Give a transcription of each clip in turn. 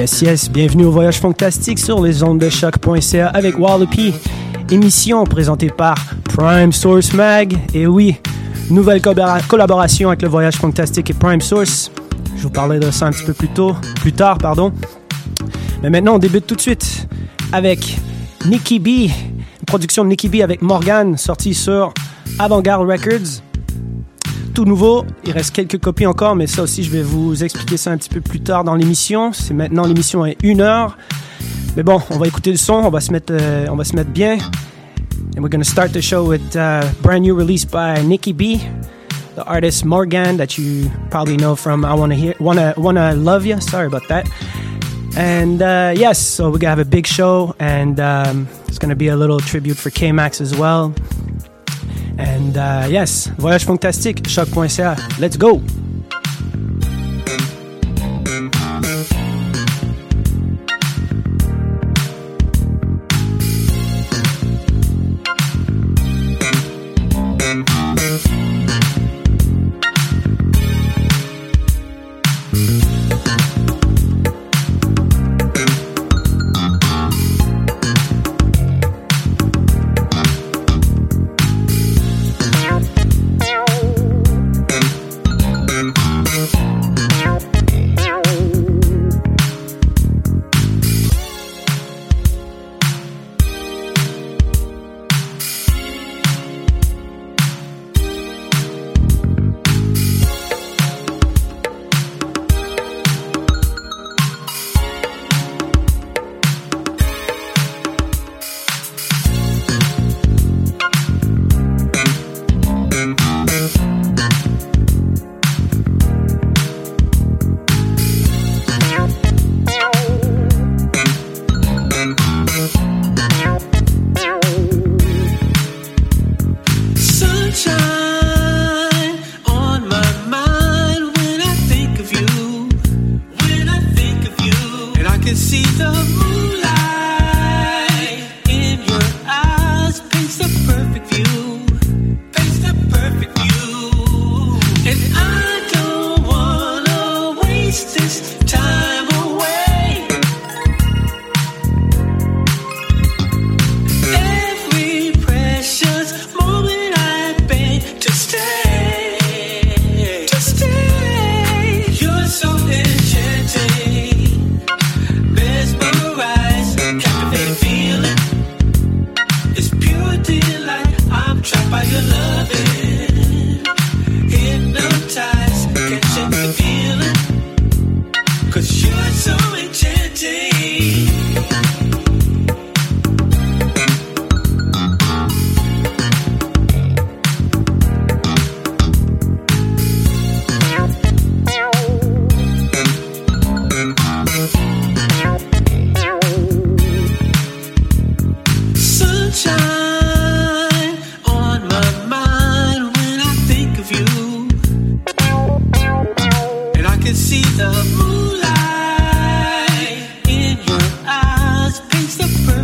Yes, yes, bienvenue au Voyage Fantastique sur les ondes de choc.ca avec Wallopy. Émission présentée par Prime Source Mag. Et oui, nouvelle collabora- collaboration avec le Voyage Fantastique et Prime Source. Je vous parlais de ça un petit peu plus tôt, plus tard, pardon. Mais maintenant, on débute tout de suite avec Nicky B, une production de Nicky B avec Morgan, sortie sur Avant-Garde Records tout nouveau. Il reste quelques copies encore, mais ça aussi, je vais vous expliquer ça un petit peu plus tard dans l'émission. C'est maintenant l'émission est une heure. Mais bon, on va écouter le son, on va se mettre, euh, on va se mettre bien. And we're gonna start the show with uh, brand new release by Nikki B, the artist Morgan that you probably know from I Wanna Hear, Wanna Wanna Love You. Sorry about that. And uh, yes, so we're gonna have a big show, and um, it's gonna be a little tribute for K Max as well. And uh, yes, Voyage Fantastique, choc.ca. Let's go!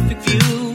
perfect view.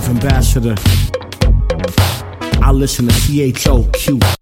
Love ambassador. I listen to CHOQ.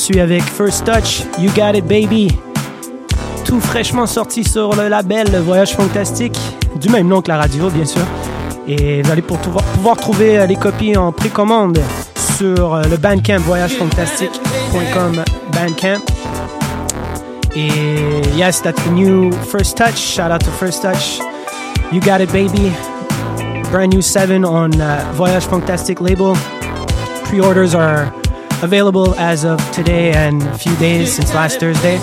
Poursuit avec First Touch, You Got It Baby. Tout fraîchement sorti sur le label Voyage Fantastique, du même nom que la radio, bien sûr. Et vous allez pour pouvoir, pouvoir trouver euh, les copies en précommande sur euh, le Bandcamp voyagefantastique.com Bandcamp. Et yes, that's the new First Touch. Shout out to First Touch. You got it, baby. Brand new 7 on uh, Voyage Fantastic label. Pre orders are available as of today and a few days since last Thursday.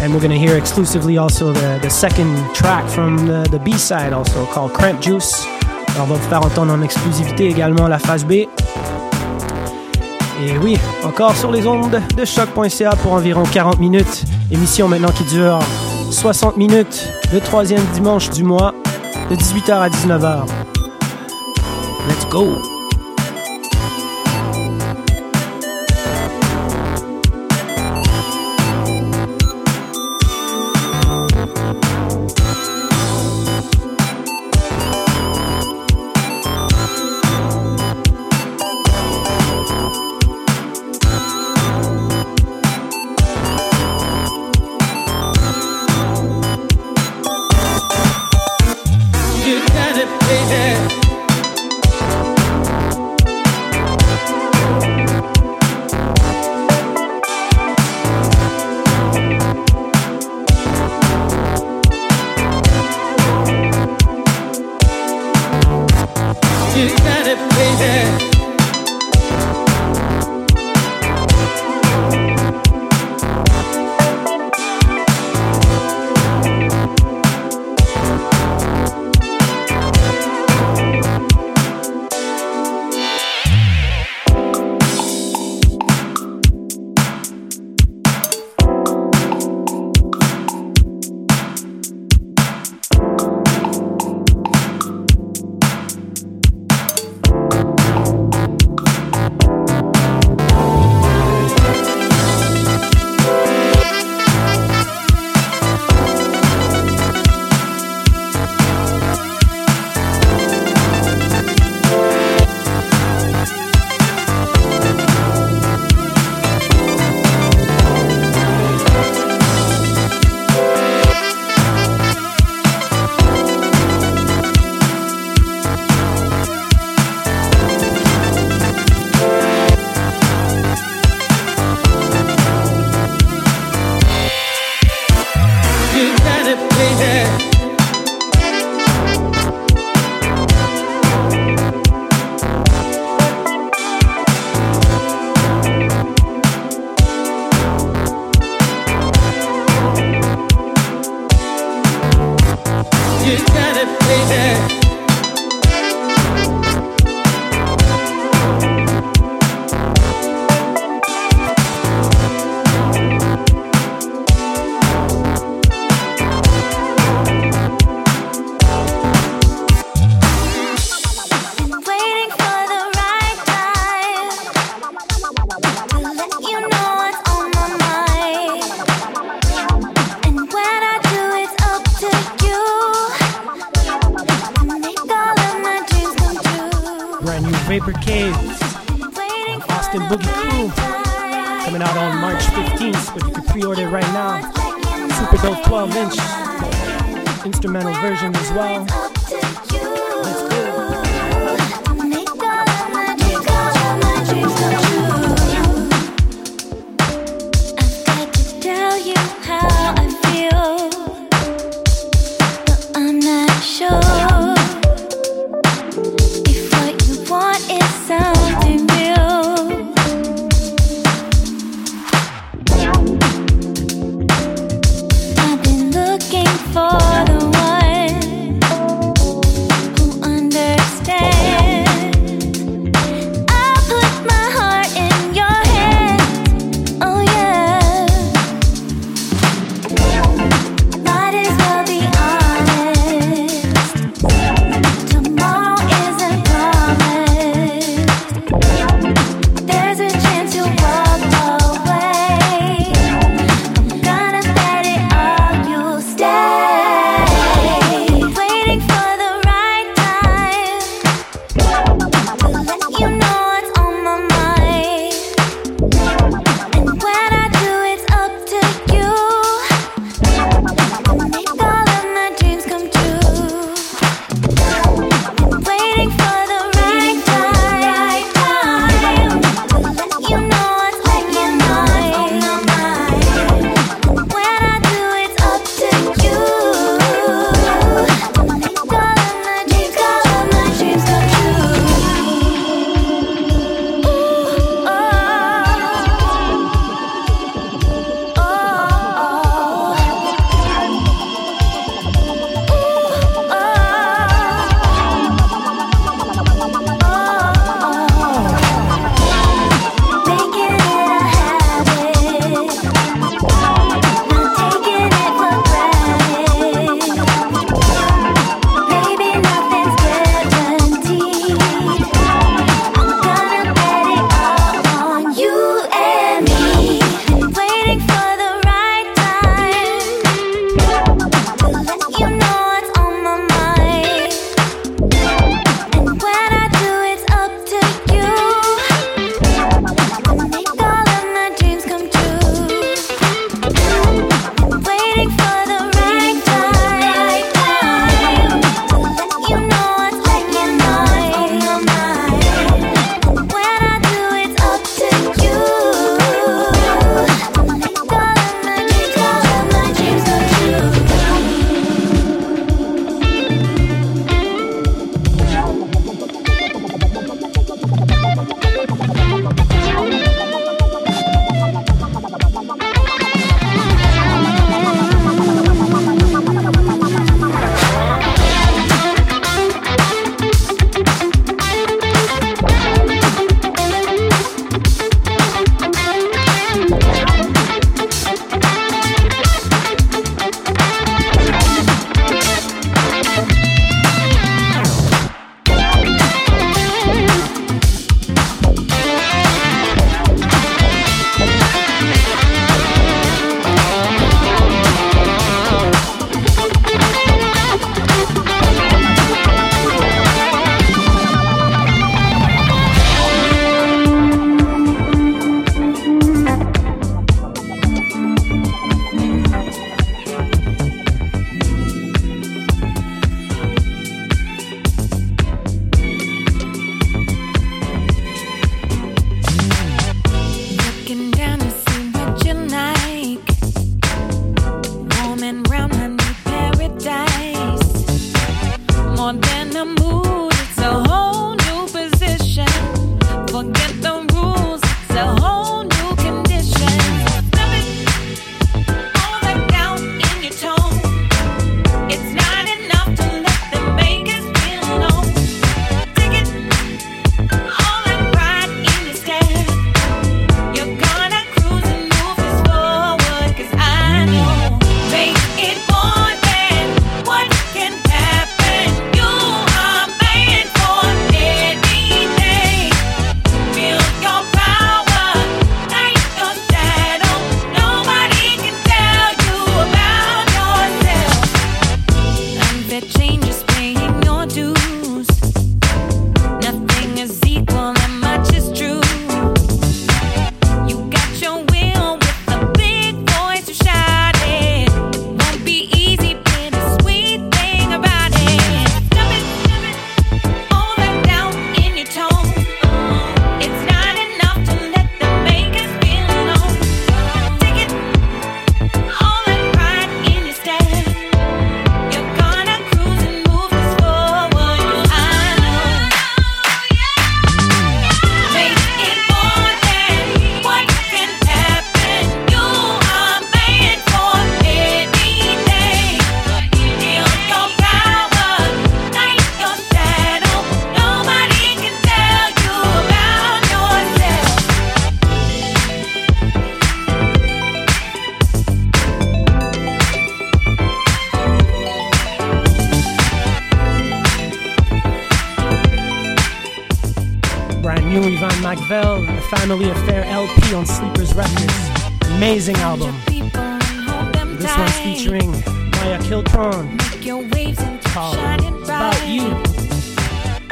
And we're gonna hear exclusively also the, second track from the, the B side, also called Cramp Juice. On va vous faire entendre en exclusivité également la phase B. Et oui, encore sur les ondes de choc.ca pour environ 40 minutes. Émission maintenant qui dure 60 minutes, le troisième dimanche du mois, de 18h à 19h. Let's go!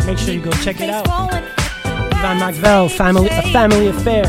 Make sure you go check it out. Van Maxwell, family, a family affair.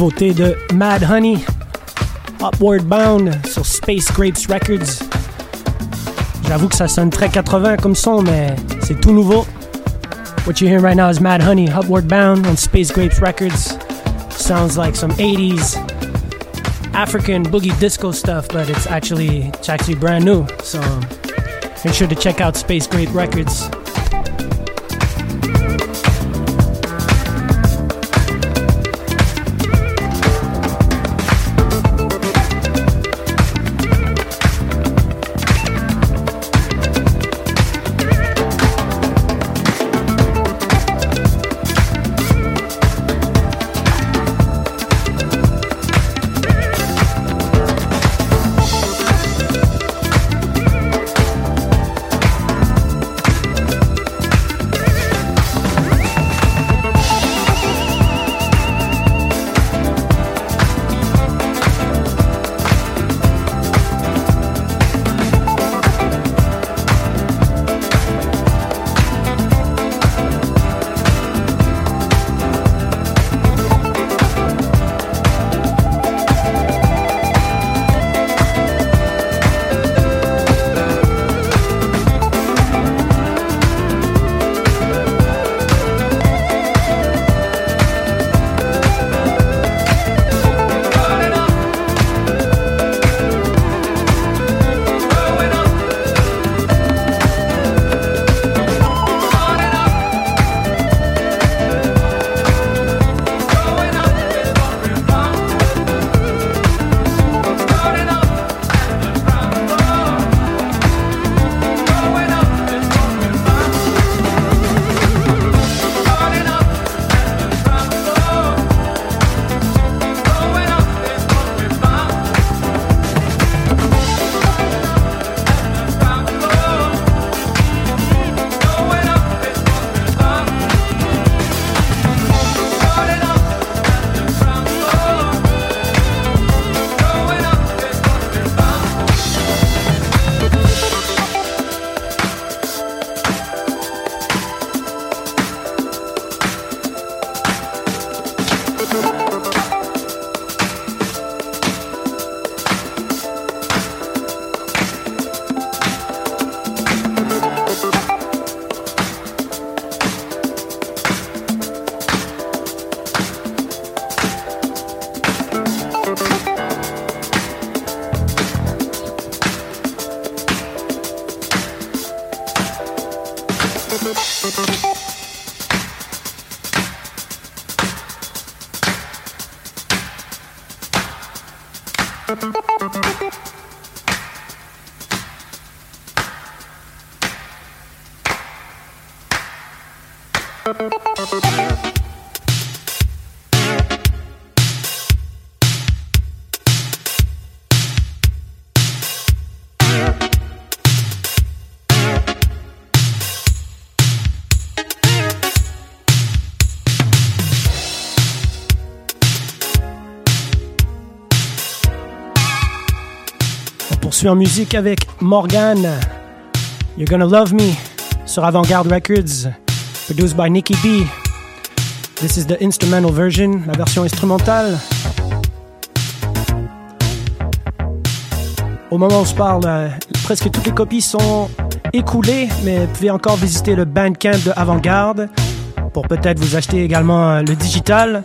Nouveauté de Mad Honey, Upward Bound sur Space Grapes Records. J'avoue que ça sonne très 80 comme son, mais c'est tout nouveau. What you're hearing right now is Mad Honey, Upward Bound on Space Grapes Records. Sounds like some 80s African boogie disco stuff, but it's actually it's actually brand new. So make sure to check out Space Grape Records. On poursuit en musique avec Morgan. You're Gonna Love Me sur Avant-Garde Records, produced by Nicky B. This is the instrumental version, la version instrumentale. Au moment où on se parle, euh, presque toutes les copies sont écoulées, mais vous pouvez encore visiter le Bandcamp de Avant-Garde pour peut-être vous acheter également euh, le digital.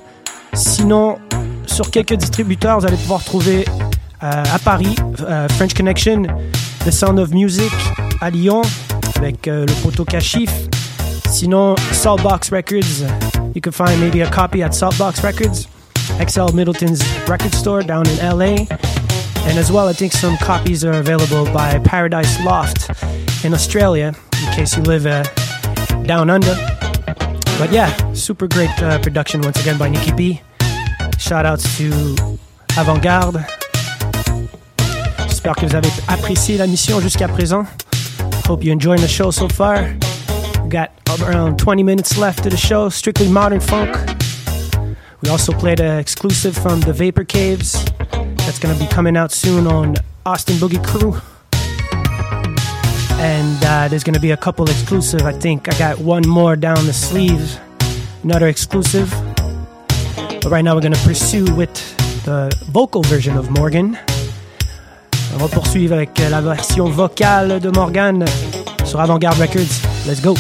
Sinon, sur quelques distributeurs, vous allez pouvoir trouver à Paris, euh, French Connection, The Sound of Music à Lyon avec euh, le poteau Kashif. Sinon, Saltbox Records, you can find maybe a copy at Saltbox Records, XL Middleton's record store down in LA. And as well, I think some copies are available by Paradise Loft in Australia, in case you live uh, down under. But yeah, super great uh, production once again by Nikki B. Shout outs to Avant Garde. J'espère que vous avez apprécié la mission jusqu'à présent. Hope you enjoying the show so far. We got around 20 minutes left of the show, strictly modern funk. We also played an exclusive from the Vapor Caves that's going to be coming out soon on Austin Boogie Crew. And uh, there's going to be a couple exclusive, I think. I got one more down the sleeve, another exclusive. But right now, we're gonna pursue with the vocal version of Morgan. On va poursuivre avec la version vocale de Morgan sur Avant-Garde Records. Let's go!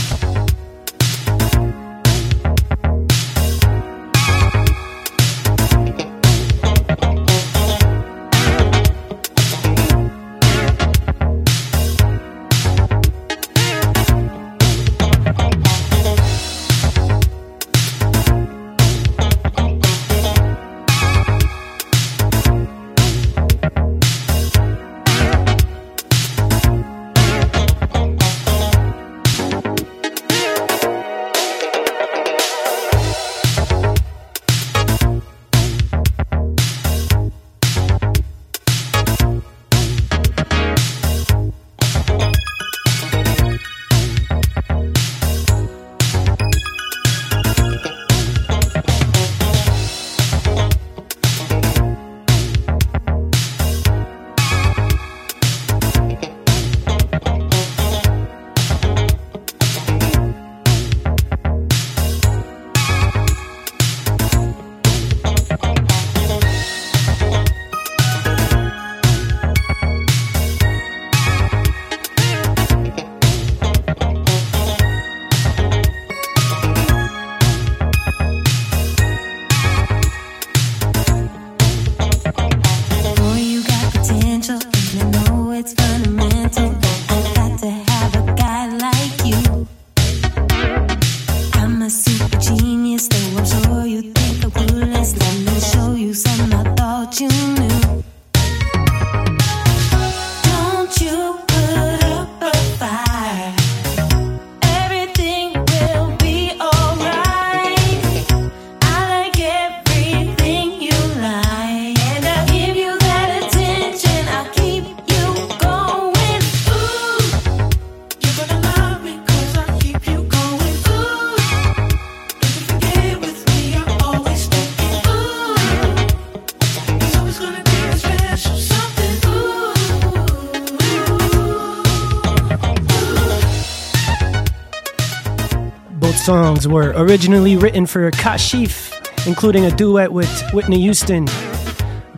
Songs were originally written for Kashif, including a duet with Whitney Houston.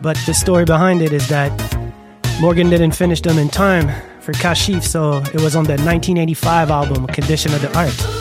But the story behind it is that Morgan didn't finish them in time for Kashif, so it was on the 1985 album, Condition of the Heart.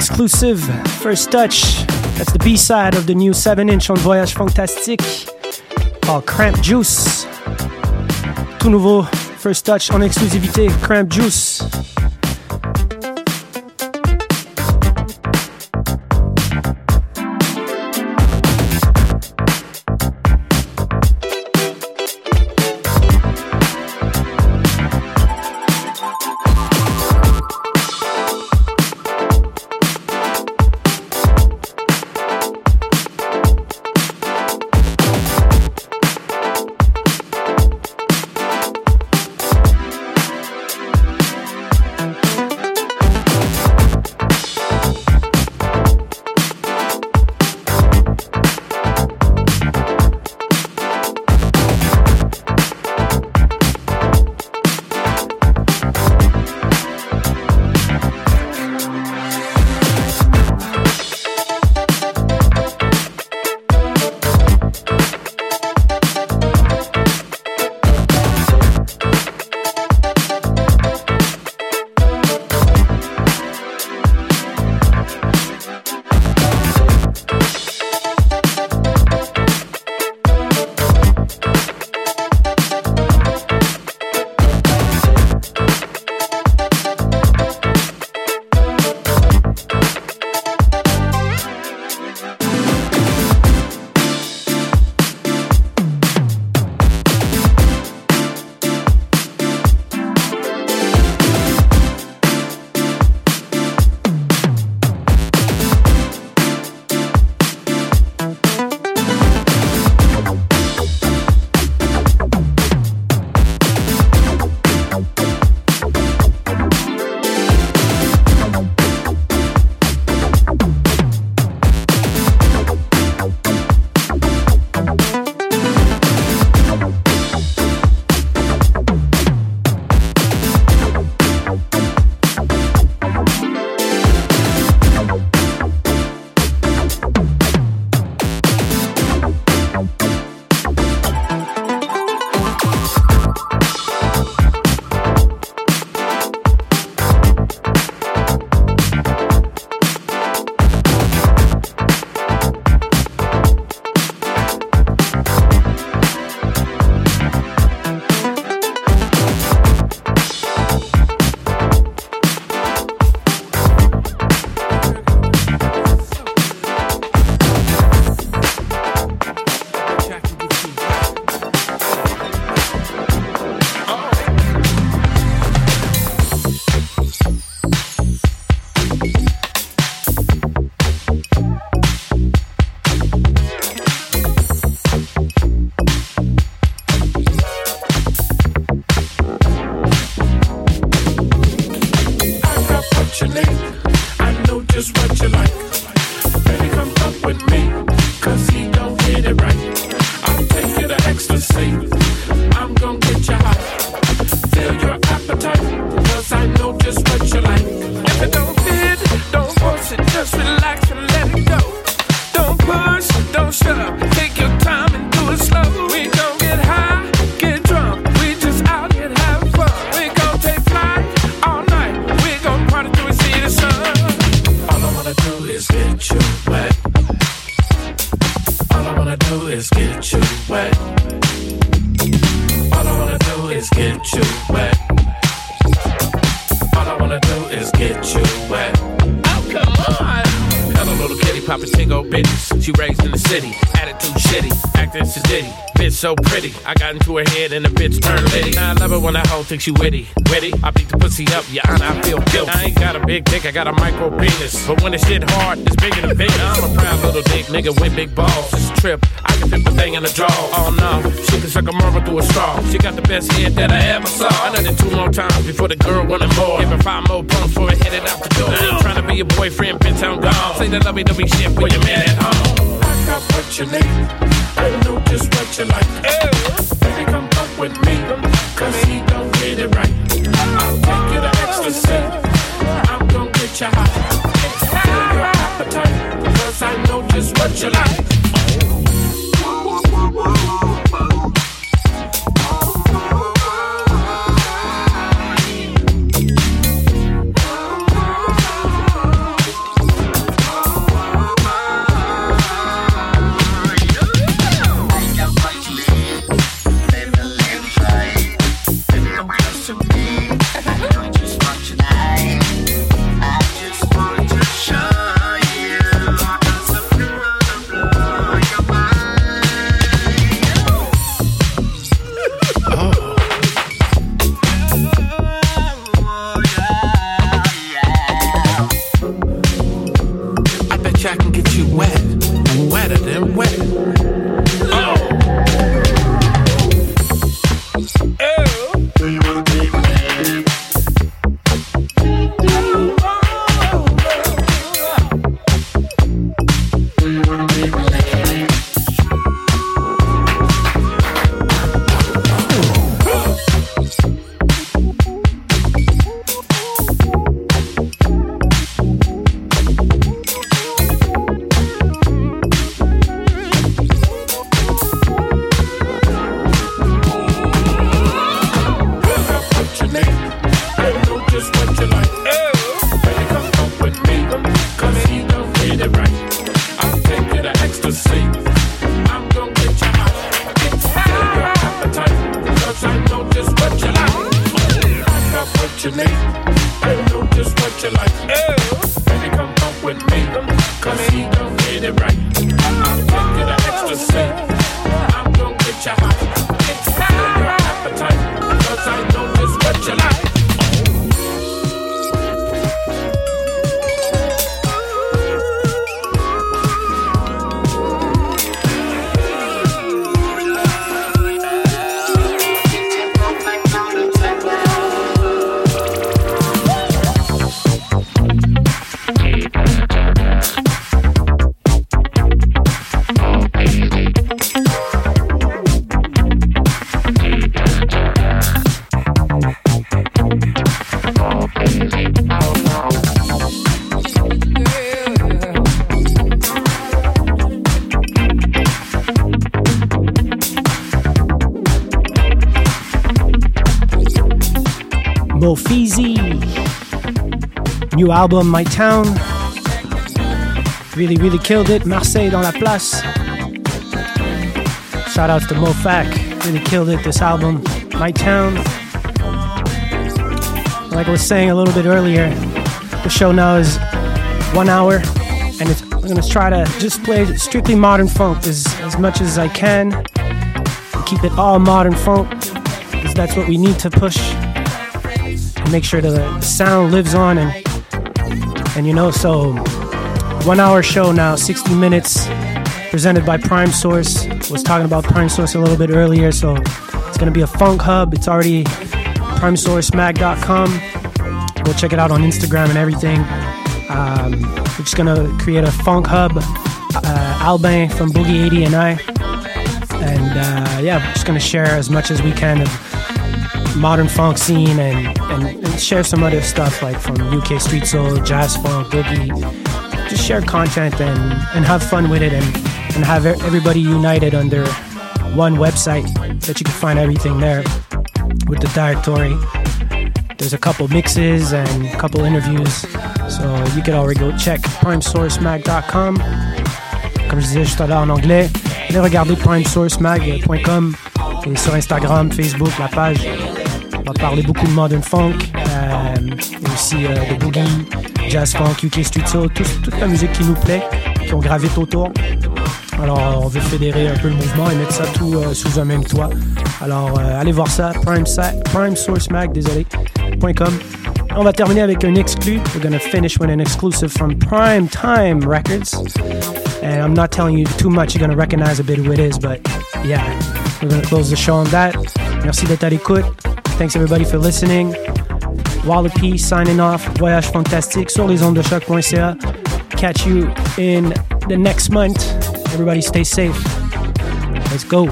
Exclusive First Touch. That's the B side of the new 7 inch on Voyage Fantastique called Cramp Juice. Tout nouveau First Touch en exclusivité, Cramp Juice. is get you wet. All I wanna do is get you wet. All I wanna do is get you wet. Oh, come on! Hello, little kitty, Papa Tingo bitches. She raised in the city, attitude shitty so ditty. Bitch so pretty. I got into her head and the bitch turned litty. I love it when that hoe thinks she witty. Witty. I beat the pussy up, yeah, and I feel guilty. I ain't got a big dick, I got a micro penis. But when the shit hard, it's bigger than big. I'm a proud little dick nigga with big balls. It's a trip. I can fit the thing in the draw. Oh no, she can suck a mother through a straw. She got the best head that I ever saw. I done it two more times before the girl wanted more. Give her five more pumps before it headed out the door. I ain't trying to be your boyfriend, bitch, I'm gone. Say that lovey dovey shit when you're mad at home. I got what you need. I know just what you like. Baby, come fuck with he it right. I'll take you to ecstasy. I'm get you high. I know just what you like. New album, My Town. Really, really killed it. Marseille dans la place. Shout out to Mofac. Really killed it, this album, My Town. Like I was saying a little bit earlier, the show now is one hour, and it's, I'm gonna try to just play strictly modern funk as, as much as I can. Keep it all modern funk, because that's what we need to push and make sure the sound lives on and and you know so one hour show now 60 minutes presented by prime source. Was talking about prime source a little bit earlier so it's to be a funk hub. It's already primesourcemag.com go check it out on instagram and everything. Um, we're just to create a funk hub uh, albin from boogie 80 and i. And uh, yeah we're just to share as much as we can of modern funk scene and, and, and, share some other stuff like from UK street soul, jazz funk, boogie. Just share content and, and have fun with it and, and have everybody united under one website that you can find everything there with the directory. There's a couple mixes and a couple interviews. So you can already go check primesourcemag.com. Comme je disais juste là en anglais, allez regarder primesourcemag.com et sur Instagram, Facebook, la page. On va parler beaucoup de modern funk, euh, aussi euh, de boogie, jazz funk, UK street soul, tout, toute la musique qui nous plaît, qui on gravite autour. Alors, on veut fédérer un peu le mouvement et mettre ça tout euh, sous un même toit. Alors, euh, allez voir ça, Prime, Prime Source Mag, désolé, .com. On va terminer avec un exclu. We're gonna finish with an exclusive from Prime Time Records. And I'm not telling you too much, you're gonna recognize a bit who it is, but yeah, we're gonna close the show on that. Merci d'être à l'écoute. Thanks everybody for listening. Wallopy signing off. Voyage fantastique sur les ondes de choq.ca. Catch you in the next month. Everybody stay safe. Let's go.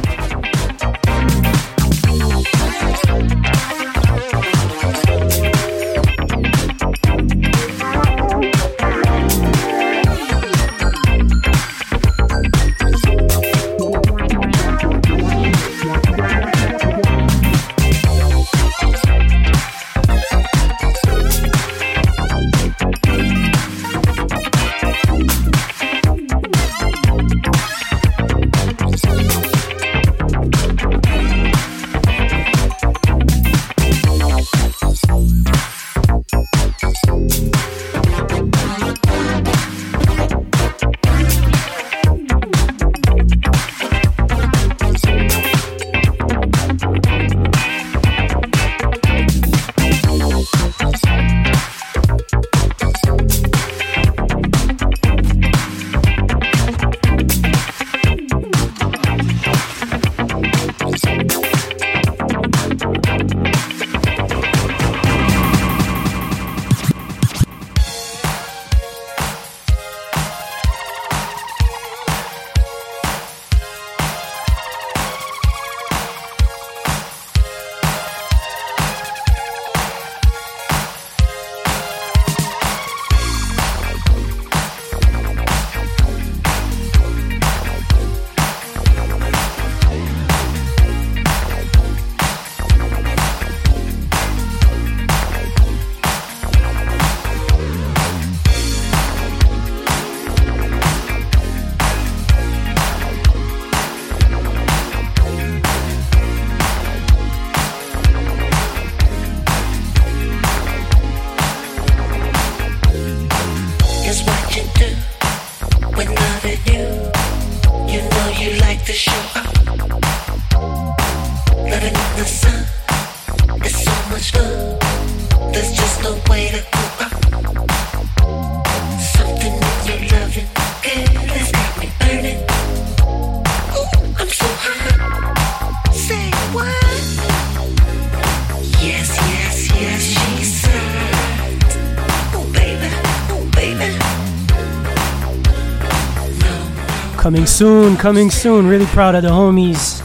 soon, coming soon. Really proud of the homies.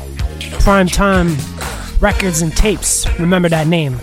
Prime Time Records and Tapes. Remember that name.